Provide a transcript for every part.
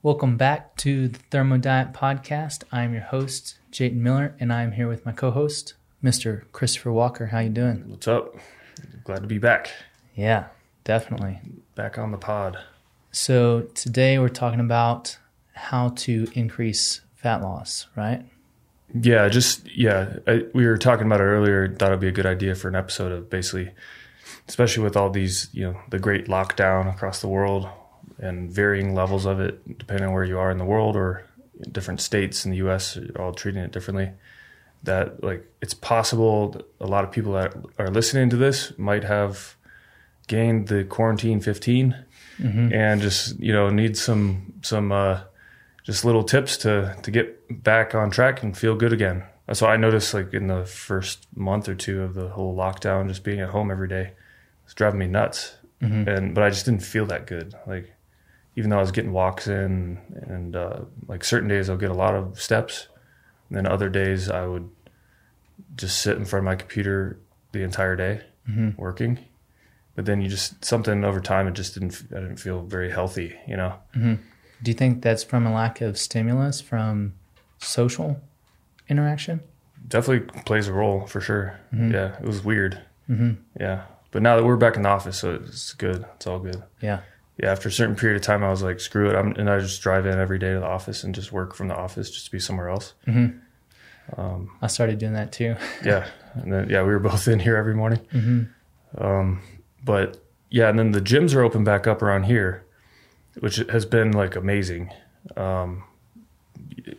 Welcome back to the Thermodiet podcast. I'm your host, Jayton Miller, and I'm here with my co-host, Mr. Christopher Walker. How you doing? What's up? Glad to be back. Yeah, definitely. Back on the pod. So today we're talking about how to increase fat loss, right? Yeah, just yeah. I, we were talking about it earlier. Thought it'd be a good idea for an episode of basically, especially with all these, you know, the great lockdown across the world and varying levels of it, depending on where you are in the world or different states in the U.S. are all treating it differently. That like it's possible a lot of people that are listening to this might have gained the quarantine 15 Mm-hmm. and just you know need some some uh, just little tips to to get back on track and feel good again. So I noticed like in the first month or two of the whole lockdown, just being at home every day, it's driving me nuts. Mm-hmm. And but I just didn't feel that good. Like even though I was getting walks in, and uh, like certain days I'll get a lot of steps, and then other days I would just sit in front of my computer the entire day Mm-hmm. working. But then you just something over time it just didn't I didn't feel very healthy, you know. Mm-hmm. Do you think that's from a lack of stimulus from social interaction? definitely plays a role for sure. Mhm. Yeah, it was weird. Mm-hmm. Yeah, but now that we're back in the office, so it's good. It's all good. Yeah. Yeah, after a certain period of time, I was like, screw it, I'm, and I just drive in every day to the office and just work from the office, just to be somewhere else. Mm-hmm. Um, I started doing that too. yeah, and then yeah, we were both in here every morning. Mm-hmm. Um, but yeah, and then the gyms are open back up around here, which has been like amazing. Um,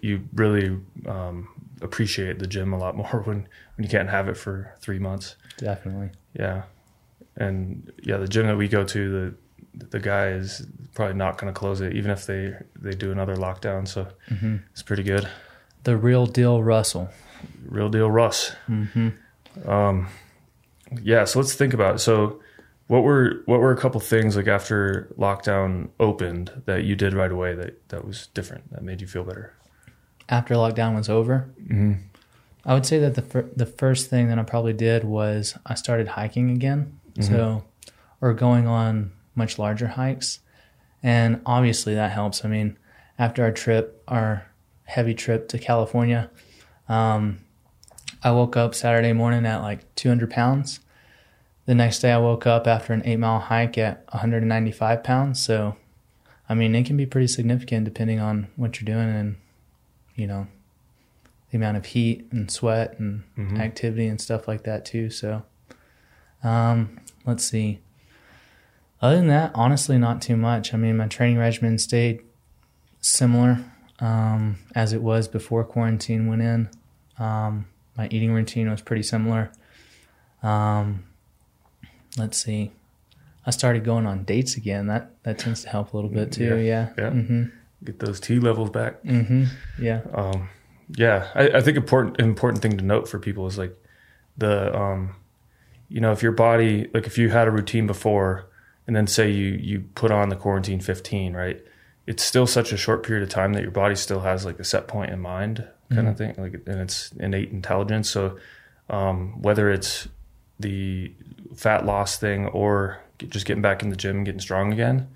you really um, appreciate the gym a lot more when when you can't have it for three months. Definitely. Yeah, and yeah, the gym that we go to, the the guy is probably not going to close it, even if they they do another lockdown. So Mm-hmm. it's pretty good. The real deal, Russell. Real deal, Russ. Mm-hmm. Um, yeah, so let's think about it. So, what were what were a couple things like after lockdown opened that you did right away that that was different that made you feel better? After lockdown was over, Mm-hmm. I would say that the fir- the first thing that I probably did was I started hiking again. So, or going on much larger hikes, and obviously that helps. I mean, after our trip, our heavy trip to California, um, I woke up Saturday morning at like 200 pounds. The next day, I woke up after an eight mile hike at 195 pounds. So, I mean, it can be pretty significant depending on what you're doing and, you know, the amount of heat and sweat and Mhm. activity and stuff like that too. So, um, let's see. Other than that, honestly, not too much. I mean, my training regimen stayed similar um, as it was before quarantine went in. Um, my eating routine was pretty similar. Um, let's see. I started going on dates again. That that tends to help a little bit too. Yeah. Yeah. hmm Get those T levels back. hmm Yeah. Um, yeah, I, I think important important thing to note for people is like the um, you know if your body like if you had a routine before and then say you you put on the quarantine 15 right? It's still such a short period of time that your body still has like a set point in mind kind of thing like and it's innate intelligence. So um, whether it's the fat loss thing or just getting back in the gym and getting strong again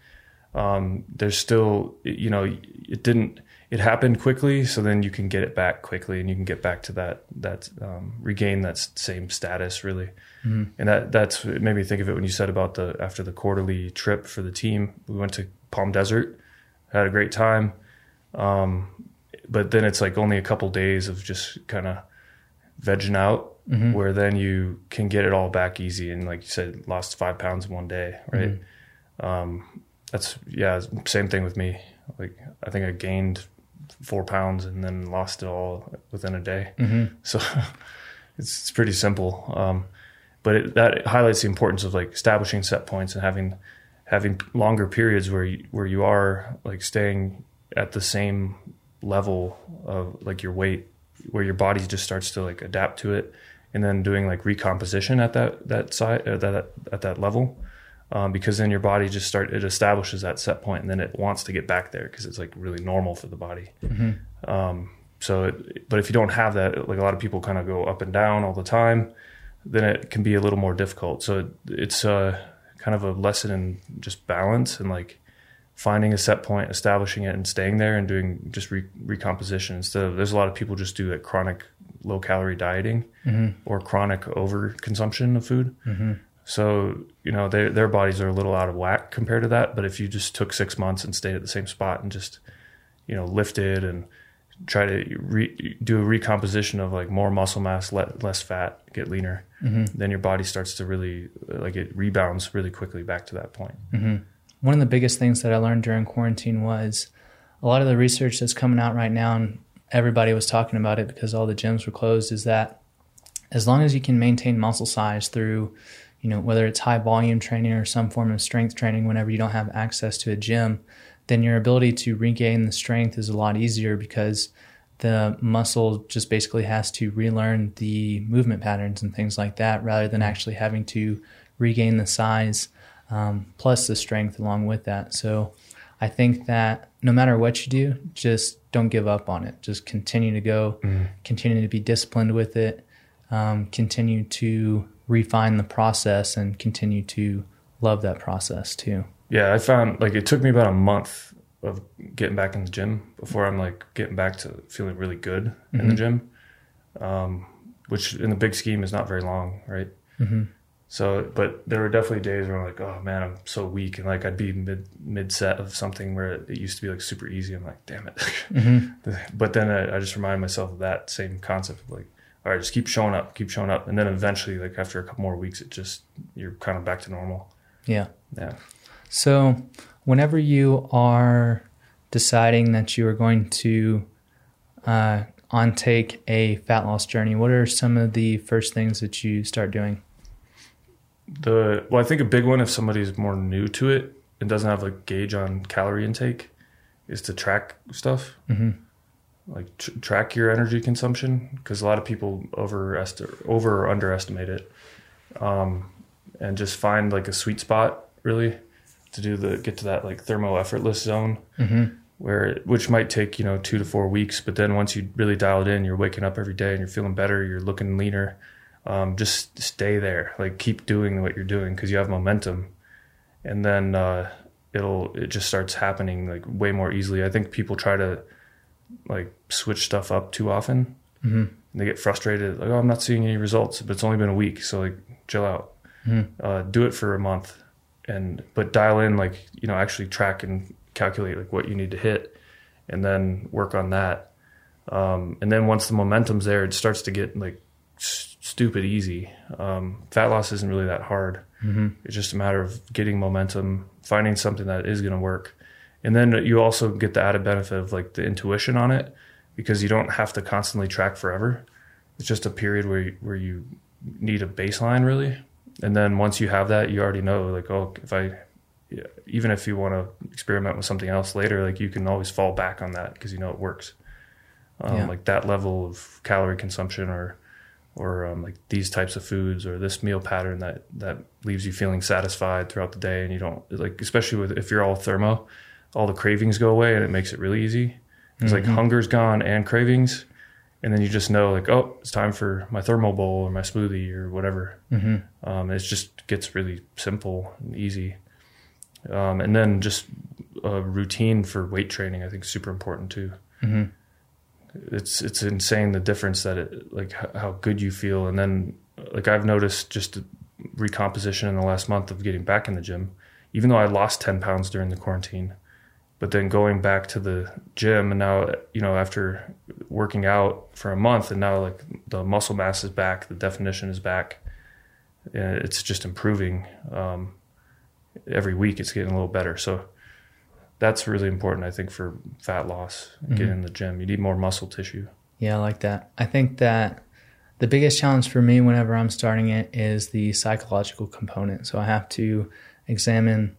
um, there's still you know it didn't it happened quickly so then you can get it back quickly and you can get back to that that um, regain that same status really. Mhm. and that that's it made me think of it when you said about the after the quarterly trip for the team we went to palm desert had a great time um, but then it's like only a couple days of just kind of vegging out hmm where then you can get it all back easy and like you said lost five pounds in one day right? Um that's yeah same thing with me. Like i think i gained four pounds and then lost it all within a day. Hmm so it's, it's pretty simple. Um but it, that highlights the importance of like establishing set points and having having longer periods where you, where you are like staying at the same level of like your weight where your body just starts to like adapt to it and then doing like recomposition at that that side that at that level um, because then your body just start it establishes that set point and then it wants to get back there because it's like really normal for the body hmm um, so, it, but if you don't have that, like a lot of people kind of go up and down all the time, then it can be a little more difficult. So it, it's uh, kind of a lesson in just balance and like finding a set point, establishing it, and staying there, and doing just re- recomposition instead of. There's a lot of people just do like chronic low calorie dieting or chronic over consumption of food. So you know their their bodies are a little out of whack compared to that. But if you just took six months and stayed at the same spot and just you know lifted and try to re- do a recomposition of like more muscle mass, le- less fat, get leaner, mm-hmm. then your body starts to really like it rebounds really quickly back to that point. Mm-hmm. one of the biggest things that I learned during quarantine was a lot of the research that's coming out right now, and everybody was talking about it because all the gyms were closed, is that as long as you can maintain muscle size through, you know, whether it's high volume training or some form of strength training, whenever you don't have access to a gym, then your ability to regain the strength is a lot easier because the muscle just basically has to relearn the movement patterns and things like that rather than actually having to regain the size um, plus the strength along with that. So I think that no matter what you do, just don't give up on it. Just continue to go, continue to be disciplined with it, um, continue to refine the process, and continue to love that process too. Yeah, I found like it took me about a month of getting back in the gym before I'm like getting back to feeling really good in the gym, um, which in the big scheme is not very long, right? Mm-hmm. So, but there were definitely days where I'm like, oh man, I'm so weak, and like I'd be mid mid set of something where it used to be like super easy. I'm like, damn it. but then I, I just remind myself of that same concept of like, all right, just keep showing up, keep showing up, and then eventually, like after a couple more weeks, it just you're kind of back to normal. Yeah. Yeah. So, whenever you are deciding that you are going to uh, on take a fat loss journey, what are some of the first things that you start doing? the well i think a big one if somebody's more new to it and doesn't have a gauge on calorie intake is to track stuff mm-hmm. Like tr- track your energy consumption because a lot of people over over or underestimate it. Um, and just find like a sweet spot really to do the get to that like thermo effortless zone Mm-hmm. where which might take you know two to four weeks but then once you really dial it in you're waking up every day and you're feeling better you're looking leaner um, just stay there. Like keep doing what you're doing because you have momentum. And then uh, it'll it just starts happening like way more easily. I think people try to like switch stuff up too often Mm-hmm. and they get frustrated like oh i'm not seeing any results but it's only been a week so like chill out Mhm. uh, do it for a month and but dial in like you know actually track and calculate like what you need to hit and then work on that um, and then once the momentum's there it starts to get like s- stupid easy um, fat loss isn't really that hard Mm-hmm. it's just a matter of getting momentum finding something that is going to work and then you also get the added benefit of like the intuition on it because you don't have to constantly track forever. It's just a period where you, where you need a baseline really. And then once you have that you already know like oh if i even if you want to experiment with something else later like you can always fall back on that because you know it works. Um, Yeah. like that level of calorie consumption or or um, like these types of foods or this meal pattern that that leaves you feeling satisfied throughout the day and you don't like especially with if you're all thermo all the cravings go away and it makes it really easy. Because like hunger's gone and cravings and then you just know like oh it's time for my thermal bowl or my smoothie or whatever. Mm-hmm. um, it just gets really simple and easy. Um, and then just a routine for weight training i think is super important too. Mm-hmm. it's it's insane the difference that it like how good you feel. And then like i've noticed just a recomposition in the last month of getting back in the gym even though i lost 10 pounds during the quarantine but then going back to the gym and now you know after working out for a month and now like the muscle mass is back the definition is back and it's just improving um, every week it's getting a little better so that's really important i think for fat loss getting in the gym you need more muscle tissue Yeah, I like that. I think that the biggest challenge for me whenever I'm starting it is the psychological component. So I have to examine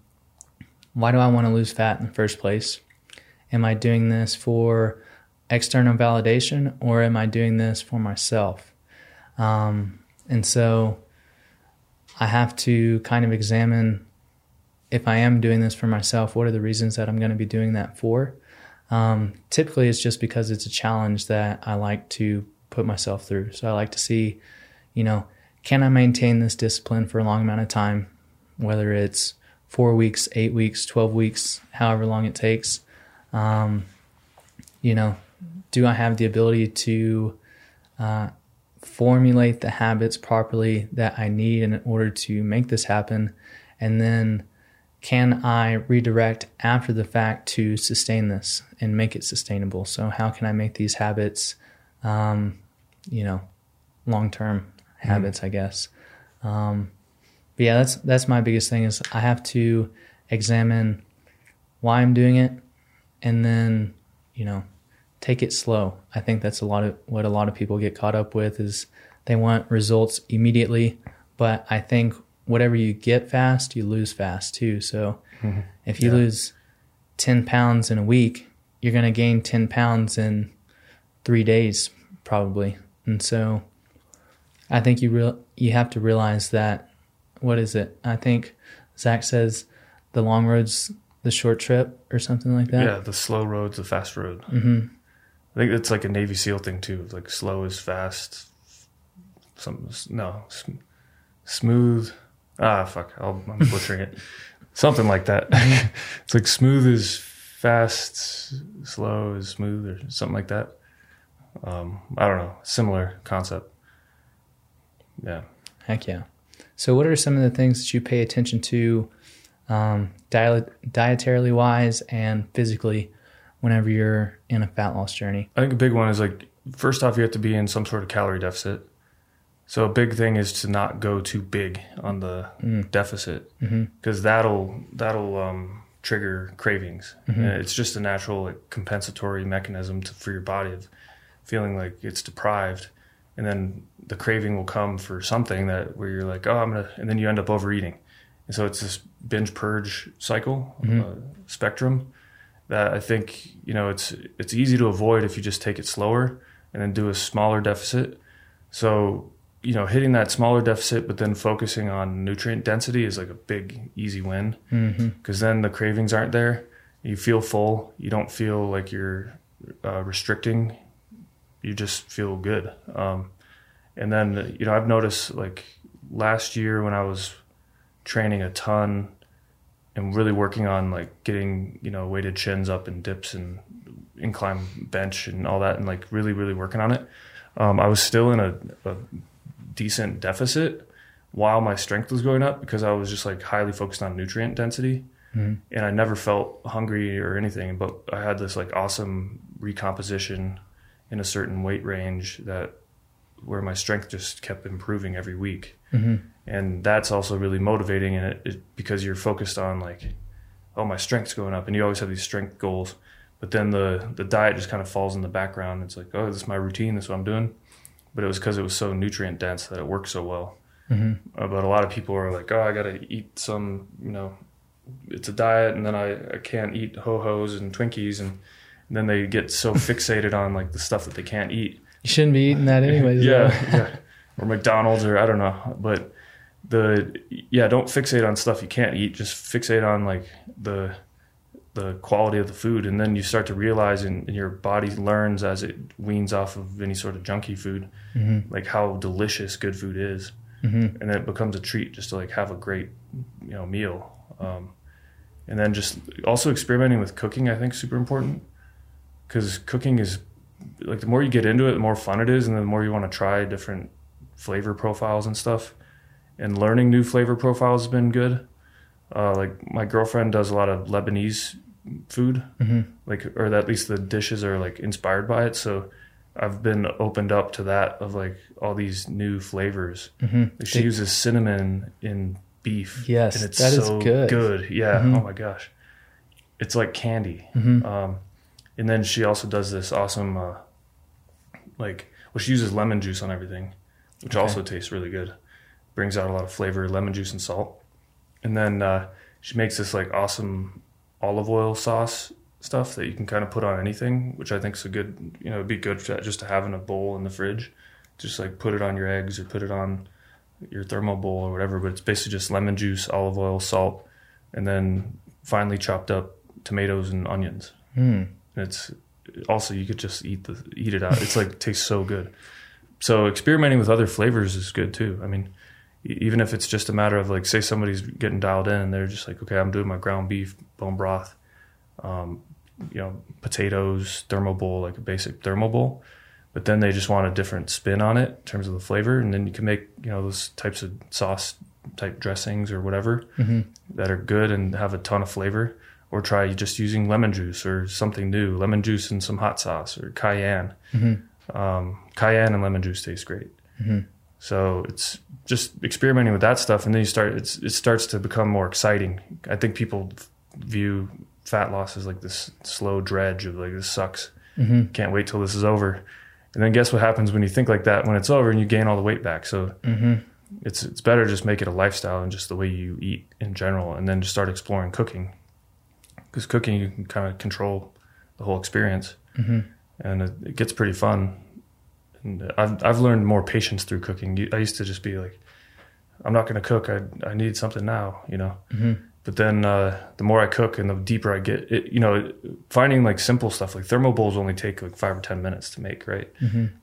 why do I want to lose fat in the first place? Am I doing this for external validation or am I doing this for myself? Um, and so I have to kind of examine if I am doing this for myself, what are the reasons that I'm going to be doing that for? Um, typically, it's just because it's a challenge that I like to put myself through. So I like to see, you know, can I maintain this discipline for a long amount of time, whether it's four weeks, eight weeks, 12 weeks, however long it takes. Um, you know, do I have the ability to uh, formulate the habits properly that I need in order to make this happen? And then can I redirect after the fact to sustain this and make it sustainable? So, how can I make these habits, um, you know, long term habits, I guess? Um, but yeah, that's that's my biggest thing is I have to examine why I'm doing it, and then you know take it slow. I think that's a lot of what a lot of people get caught up with is they want results immediately, but I think whatever you get fast, you lose fast too. So mm-hmm. if you yeah. lose 10 pounds in a week, you're going to gain 10 pounds in 3 days probably. And so I think you real you have to realize that what is it? I think Zach says the long road's the short trip or something like that. Yeah, the slow road's the fast road. Mm-hmm. I think it's like a Navy SEAL thing too. Like slow is fast. Some no sm- smooth. Ah, fuck. i am butchering it. Something like that. it's like smooth is fast, slow is smooth, or something like that. Um, I don't know. Similar concept. Yeah. Heck yeah. So, what are some of the things that you pay attention to, um, diet, dietarily wise and physically, whenever you're in a fat loss journey? I think a big one is like first off, you have to be in some sort of calorie deficit. So a big thing is to not go too big on the mm. deficit because mm-hmm. that'll that'll um, trigger cravings. Mm-hmm. It's just a natural like, compensatory mechanism to, for your body of feeling like it's deprived and then the craving will come for something that where you're like, oh, I'm gonna, and then you end up overeating, and so it's this binge purge cycle mm-hmm. uh, spectrum that I think you know it's it's easy to avoid if you just take it slower and then do a smaller deficit. So you know, hitting that smaller deficit, but then focusing on nutrient density is like a big easy win because mm-hmm. then the cravings aren't there. You feel full. You don't feel like you're uh, restricting you just feel good. Um, and then you know I've noticed like last year when I was training a ton and really working on like getting you know weighted chins up and dips and incline bench and all that and like really really working on it. Um, I was still in a, a decent deficit while my strength was going up because I was just like highly focused on nutrient density. Mm-hmm. And I never felt hungry or anything, but I had this like awesome recomposition in a certain weight range that where my strength just kept improving every week. Mm-hmm. And that's also really motivating and it, it, because you're focused on like, oh, my strength's going up and you always have these strength goals. But then the, the diet just kind of falls in the background. It's like, oh, this is my routine. This is what I'm doing. But it was because it was so nutrient dense that it worked so well. Mm-hmm. Uh, but a lot of people are like, oh, I got to eat some, you know, it's a diet and then I, I can't eat ho-hos and Twinkies and and then they get so fixated on like the stuff that they can't eat. You shouldn't be eating that anyways. yeah, yeah, or McDonald's or I don't know, but the yeah, don't fixate on stuff you can't eat. Just fixate on like the the quality of the food, and then you start to realize, and, and your body learns as it weans off of any sort of junky food, mm-hmm. like how delicious good food is, mm-hmm. and then it becomes a treat just to like have a great you know meal. Um, and then just also experimenting with cooking, I think, super important because cooking is like the more you get into it, the more fun it is, and the more you want to try different flavor profiles and stuff. And learning new flavor profiles has been good. Uh, like my girlfriend does a lot of Lebanese food, mm-hmm. like or at least the dishes are like inspired by it. So I've been opened up to that of like all these new flavors. Mm-hmm. she uses cinnamon in beef. Yes, and it's that so is good. Good, yeah. Mm-hmm. Oh my gosh, it's like candy. Mm-hmm. Um, and then she also does this awesome, uh, like, well, she uses lemon juice on everything, which okay. also tastes really good. Brings out a lot of flavor, lemon juice and salt. And then uh, she makes this like awesome olive oil sauce stuff that you can kind of put on anything, which I think is a good, you know, it'd be good just to have in a bowl in the fridge. Just like put it on your eggs or put it on your thermal bowl or whatever. But it's basically just lemon juice, olive oil, salt, and then finely chopped up tomatoes and onions. Mm. And it's also you could just eat the eat it out. It's like tastes so good. So experimenting with other flavors is good too. I mean, Even if it's just a matter of like, say somebody's getting dialed in and they're just like, okay, I'm doing my ground beef, bone broth, um, you know, potatoes, thermal bowl, like a basic thermal bowl. But then they just want a different spin on it in terms of the flavor. And then you can make, you know, those types of sauce type dressings or whatever that are good and have a ton of flavor. Or try just using lemon juice or something new, lemon juice and some hot sauce or cayenne. Mm-hmm. Um, cayenne and lemon juice taste great. Mm-hmm. So it's just experimenting with that stuff, and then you start. It's, it starts to become more exciting. I think people view fat loss as like this slow dredge of like this sucks. Mm-hmm. Can't wait till this is over. And then guess what happens when you think like that? When it's over and you gain all the weight back. So it's it's better just make it a lifestyle and just the way you eat in general, and then just start exploring cooking. Because cooking, you can kind of control the whole experience, and it, it gets pretty fun. And I've I've learned more patience through cooking. I used to just be like, I'm not going to cook. I I need something now, you know. But then uh, the more I cook and the deeper I get, it, you know, finding like simple stuff like thermal bowls only take like five or ten minutes to make, right?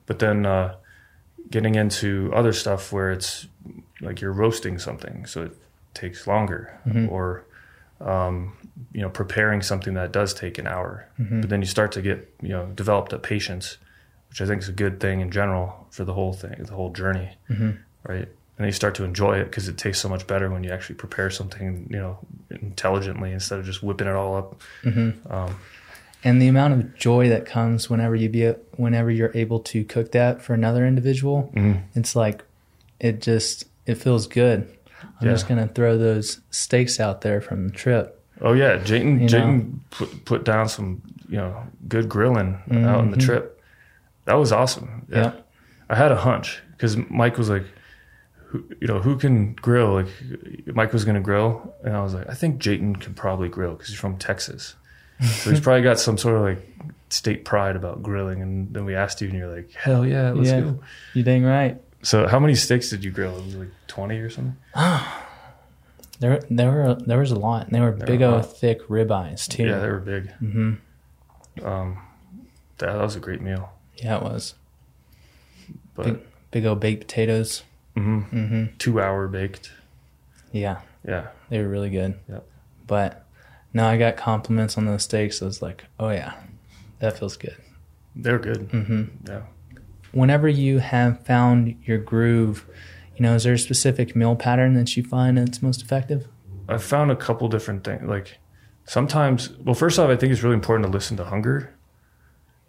But then uh, getting into other stuff where it's like you're roasting something, so it takes longer, or um, you know, preparing something that does take an hour. Mm-hmm. But then you start to get you know developed a patience, which I think is a good thing in general for the whole thing, the whole journey, mm-hmm. right? And then you start to enjoy it because it tastes so much better when you actually prepare something, you know, intelligently instead of just whipping it all up. Mm-hmm. Um, and the amount of joy that comes whenever you be whenever you're able to cook that for another individual it's like it just it feels good i'm Yeah. just gonna throw those steaks out there from the trip Oh yeah, Jayton. Jayton put put down some you know good grilling out on the trip. That was awesome. Mm-hmm. Yeah. I had a hunch because Mike was like, who, you know, who can grill? Like Mike was going to grill, and I was like, I think Jayton can probably grill because he's from Texas, so he's probably got some sort of like state pride about grilling. And then we asked you, and you're like, hell yeah, let's Yeah. go. you dang right So how many steaks did you grill? It was like twenty or something. there there were there was a lot and they were big were a old thick ribeyes too Yeah, they were big. Mm-hmm. Um, that, that was a great meal. yeah it was But big, big old baked potatoes Mm-hmm. Mm-hmm. two hour baked. yeah Yeah. they were really good Yep. but no i got compliments on those steaks i was like oh yeah that feels good They're good. Mm-hmm. Yeah. whenever you have found your groove, you know, is there a specific meal pattern that you find that's most effective? I've found a couple different things. Like sometimes, well, first off, I think it's really important to listen to hunger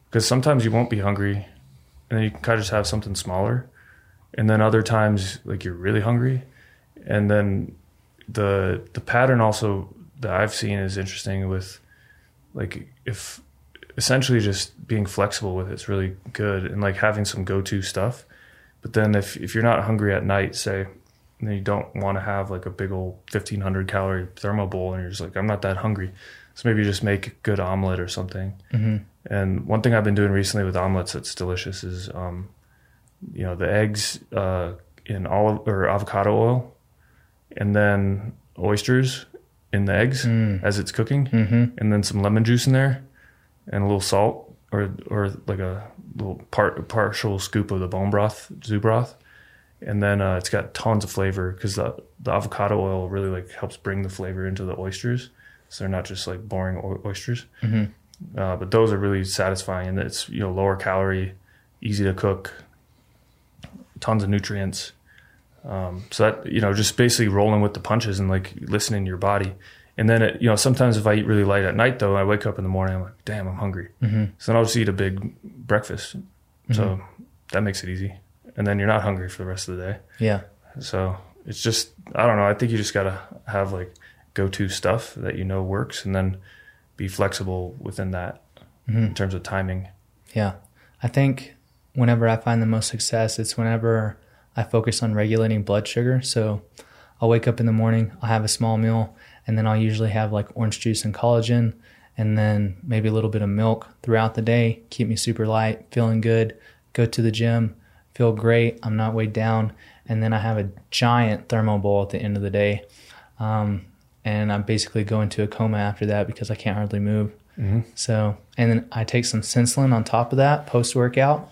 because sometimes you won't be hungry and then you can kind of just have something smaller. And then other times, like you're really hungry. And then the, the pattern also that I've seen is interesting with like if essentially just being flexible with it's really good and like having some go-to stuff. But then if, if you're not hungry at night, say, and then you don't want to have like a big old 1500 calorie thermo bowl and you're just like i'm not that hungry. So maybe you just make a good omelet or something. Mm-hmm. and one thing i've been doing recently with omelets that's delicious is um, you know the eggs uh, in olive or avocado oil and then oysters in the eggs as it's cooking and then some lemon juice in there and a little salt or or like a little part partial scoop of the bone broth zuBroth. And then uh, it's got tons of flavor because the, the avocado oil really like helps bring the flavor into the oysters. So they're not just like boring o- oysters. Uh, but those are really satisfying and it's you know lower calorie easy to cook tons of nutrients. Um, so that you know just basically rolling with the punches and like listening to your body and then it, you know sometimes if i eat really light at night though i wake up in the morning i'm like damn i'm hungry mm-hmm. so then i'll just eat a big breakfast so mm-hmm. that makes it easy and then you're not hungry for the rest of the day Yeah. so it's just I don't know. I think you just gotta have like go to stuff that you know works, and then be flexible within that mm-hmm. in terms of timing. Yeah. I think whenever I find the most success, it's whenever I focus on regulating blood sugar. So I'll wake up in the morning, I'll have a small meal, and then I'll usually have like orange juice and collagen, and then maybe a little bit of milk throughout the day, keep me super light, feeling good, go to the gym, feel great, I'm not weighed down, and then I have a giant thermo bowl at the end of the day. Um, and I basically go into a coma after that because I can't hardly move. So, and then I take some Sensolin on top of that post workout,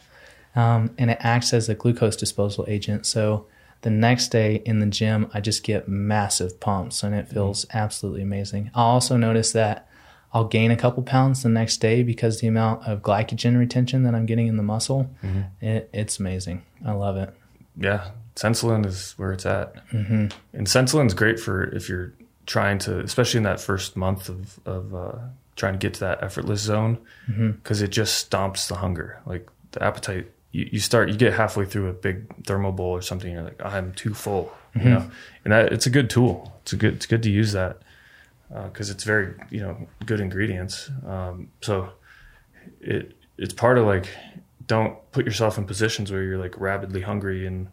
um, and it acts as a glucose disposal agent. So the next day in the gym, I just get massive pumps and it feels absolutely amazing. I also notice that I'll gain a couple pounds the next day because the amount of glycogen retention that I'm getting in the muscle, it, it's amazing. I love it. Yeah, Sensolin is where it's at, mm-hmm. and Sensolin's great for if you're trying to, especially in that first month of of uh, trying to get to that effortless zone, because it just stomps the hunger, like the appetite. You, you start, you get halfway through a big thermal bowl or something, you're like, I'm too full, you know, and that it's a good tool. It's a good, it's good to use that because it's very, you know, good ingredients. Um, so it it's part of like don't put yourself in positions where you're like rapidly hungry and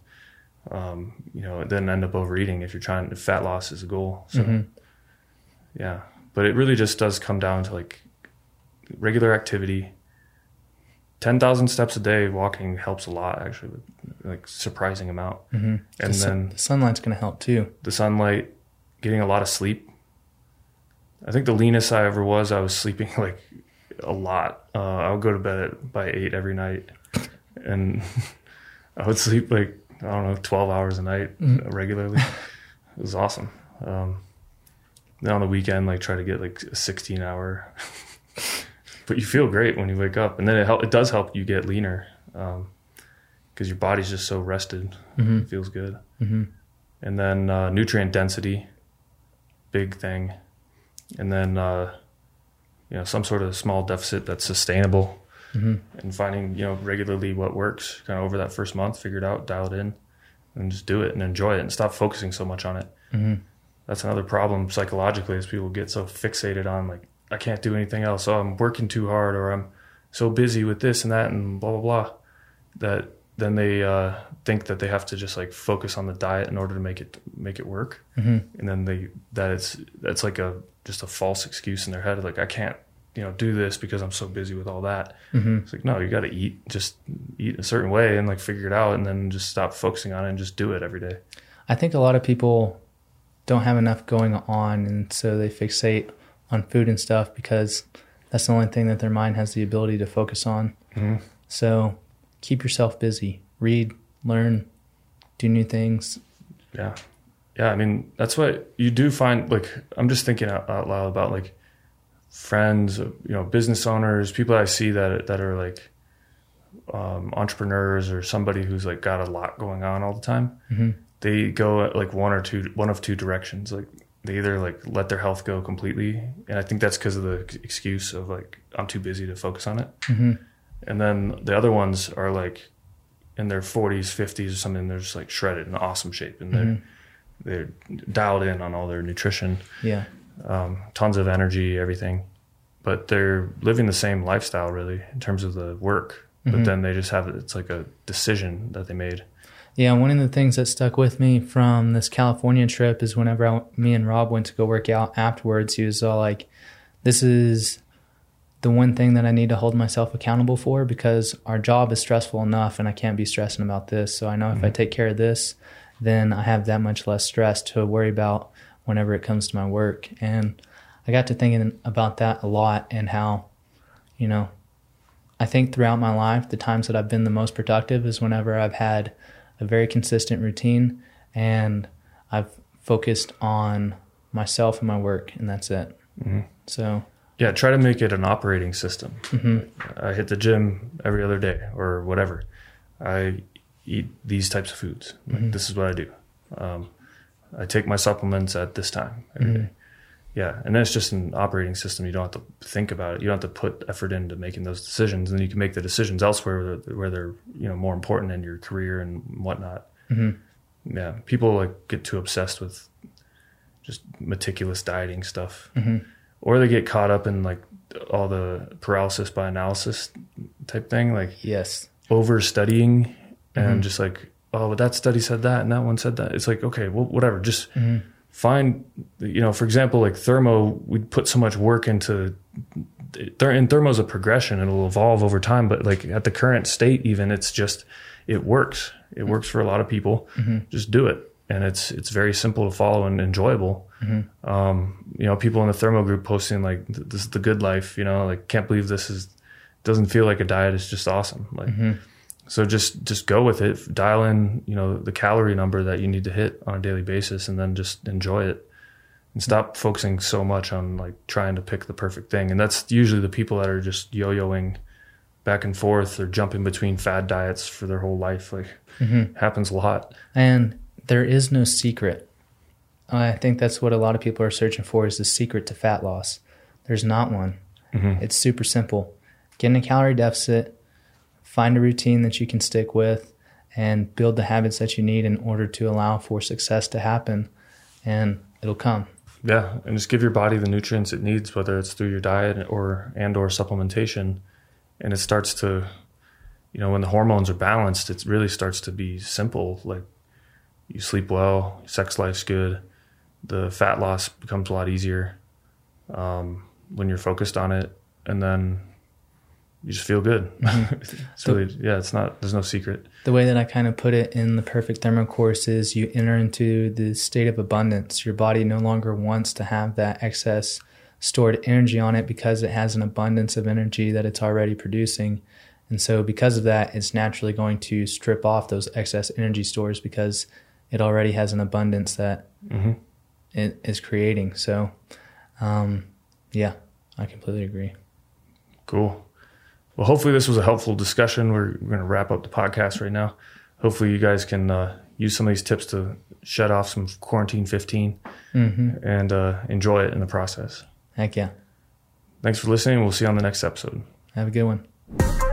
um, you know then end up overeating if you're trying if fat loss is a goal. So yeah. But it really just does come down to like regular activity 10,000 steps a day walking helps a lot actually with like surprising amount. And the, sun- then the sunlight's going to help too. the sunlight getting a lot of sleep. I think the leanest i ever was i was sleeping like a lot. Uh, i would go to bed at, by 8 every night. And i would sleep like i don't know 12 hours a night regularly. It was awesome. Um, then on the weekend like try to get like a 16 hour but you feel great when you wake up. And then it help it does help you get leaner um, because your body's just so rested. Mm-hmm. It feels good. Mm-hmm. And then uh, nutrient density big thing. And then uh, you know some sort of small deficit that's sustainable. Mm-hmm. And finding you know regularly what works kind of over that first month figure it out dial it in and just do it and enjoy it and stop focusing so much on it. That's another problem psychologically is people get so fixated on like i can't do anything else. Oh i'm working too hard or i'm so busy with this and that and blah blah blah that then they uh, think that they have to just like focus on the diet in order to make it make it work. And then they that it's that's like a just a false excuse in their head like i can't you know do this because i'm so busy with all that. It's like no you got to eat just eat a certain way and like figure it out and then just stop focusing on it and just do it every day. I think a lot of people don't have enough going on, and so they fixate on food and stuff because that's the only thing that their mind has the ability to focus on. Mm-hmm. So keep yourself busy, read, learn, do new things. Yeah. Yeah. I mean, that's what you do find. Like, I'm just thinking out, out loud about like friends, uh, you know, business owners, people I see that, that are like um, entrepreneurs or somebody who's like got a lot going on all the time. Mm-hmm. They go at like one or two, one of two directions. Like, they either like let their health go completely. And I think that's because of the excuse of like, I'm too busy to focus on it. Mm-hmm. And then the other ones are like in their 40s, 50s or something. They're just like shredded in awesome shape, and they're mm-hmm. they're dialed in on all their nutrition, Yeah. um, tons of energy, everything. But they're living the same lifestyle really in terms of the work. But mm-hmm. then they just have it's like a decision that they made. Yeah, one of the things that stuck with me from this California trip is whenever I, me and Rob went to go work out afterwards, he was all like, "This is the one thing that I need to hold myself accountable for because our job is stressful enough, and I can't be stressing about this. So I know if I mm-hmm. take care of this, then I have that much less stress to worry about whenever it comes to my work." And I got to thinking about that a lot and how, you know, I think throughout my life, the times that I've been the most productive is whenever I've had a very consistent routine and I've focused on myself and my work, and that's it. Mm-hmm. So, Yeah, try to make it an operating system. Mm-hmm. I hit the gym every other day or whatever. I eat these types of foods. Like, mm-hmm. This is what I do. Um, I take my supplements at this time every day. Yeah, and that's just an operating system. You don't have to think about it. You don't have to put effort into making those decisions, and you can make the decisions elsewhere where they're, you know more important in your career and whatnot. Mm-hmm. Yeah, people like get too obsessed with just meticulous dieting stuff, mm-hmm. or they get caught up in like all the paralysis by analysis type thing, like yes. over studying and mm-hmm. just like oh but that study said that and that one said that it's like okay well whatever just find you know for example like thermo we put so much work into and thermo's a progression it'll evolve over time but like at the current state even it's just it works. It mm-hmm. works for a lot of people. Mm-hmm. Just do it. And it's it's very simple to follow and enjoyable. Mm-hmm. Um, you know people in the thermo group posting like this is the good life you know like can't believe this is doesn't feel like a diet. It's just awesome. Like So just just go with it. Dial in, you know, the calorie number that you need to hit on a daily basis, and then just enjoy it, and stop focusing so much on like trying to pick the perfect thing. And that's usually the people that are just yo-yoing back and forth or jumping between fad diets for their whole life. Like mm-hmm. happens a lot. And there is no secret. I think that's what a lot of people are searching for is the secret to fat loss. There's not one. Mm-hmm. It's super simple. Get in a calorie deficit, find a routine that you can stick with, and build the habits that you need in order to allow for success to happen. And it'll come. Yeah, and just give your body the nutrients it needs, whether it's through your diet or and or supplementation, and it starts to, you know, when the hormones are balanced, it really starts to be simple. Like you sleep well, sex life's good, the fat loss becomes a lot easier um, when you're focused on it, and then you just feel good. it's really yeah, it's not there's no secret. The way that I kind of put it in the perfect thermo course is you enter into the state of abundance. Your body no longer wants to have that excess stored energy on it because it has an abundance of energy that it's already producing. And so, because of that, it's naturally going to strip off those excess energy stores because it already has an abundance that hmm it is creating. So, um, yeah, I completely agree. Cool. Well, hopefully this was a helpful discussion. We're, we're going to wrap up the podcast right now. Hopefully you guys can uh, use some of these tips to shut off some quarantine 15 hmm and uh, enjoy it in the process. Heck yeah. Thanks for listening. We'll see you on the next episode. Have a good one.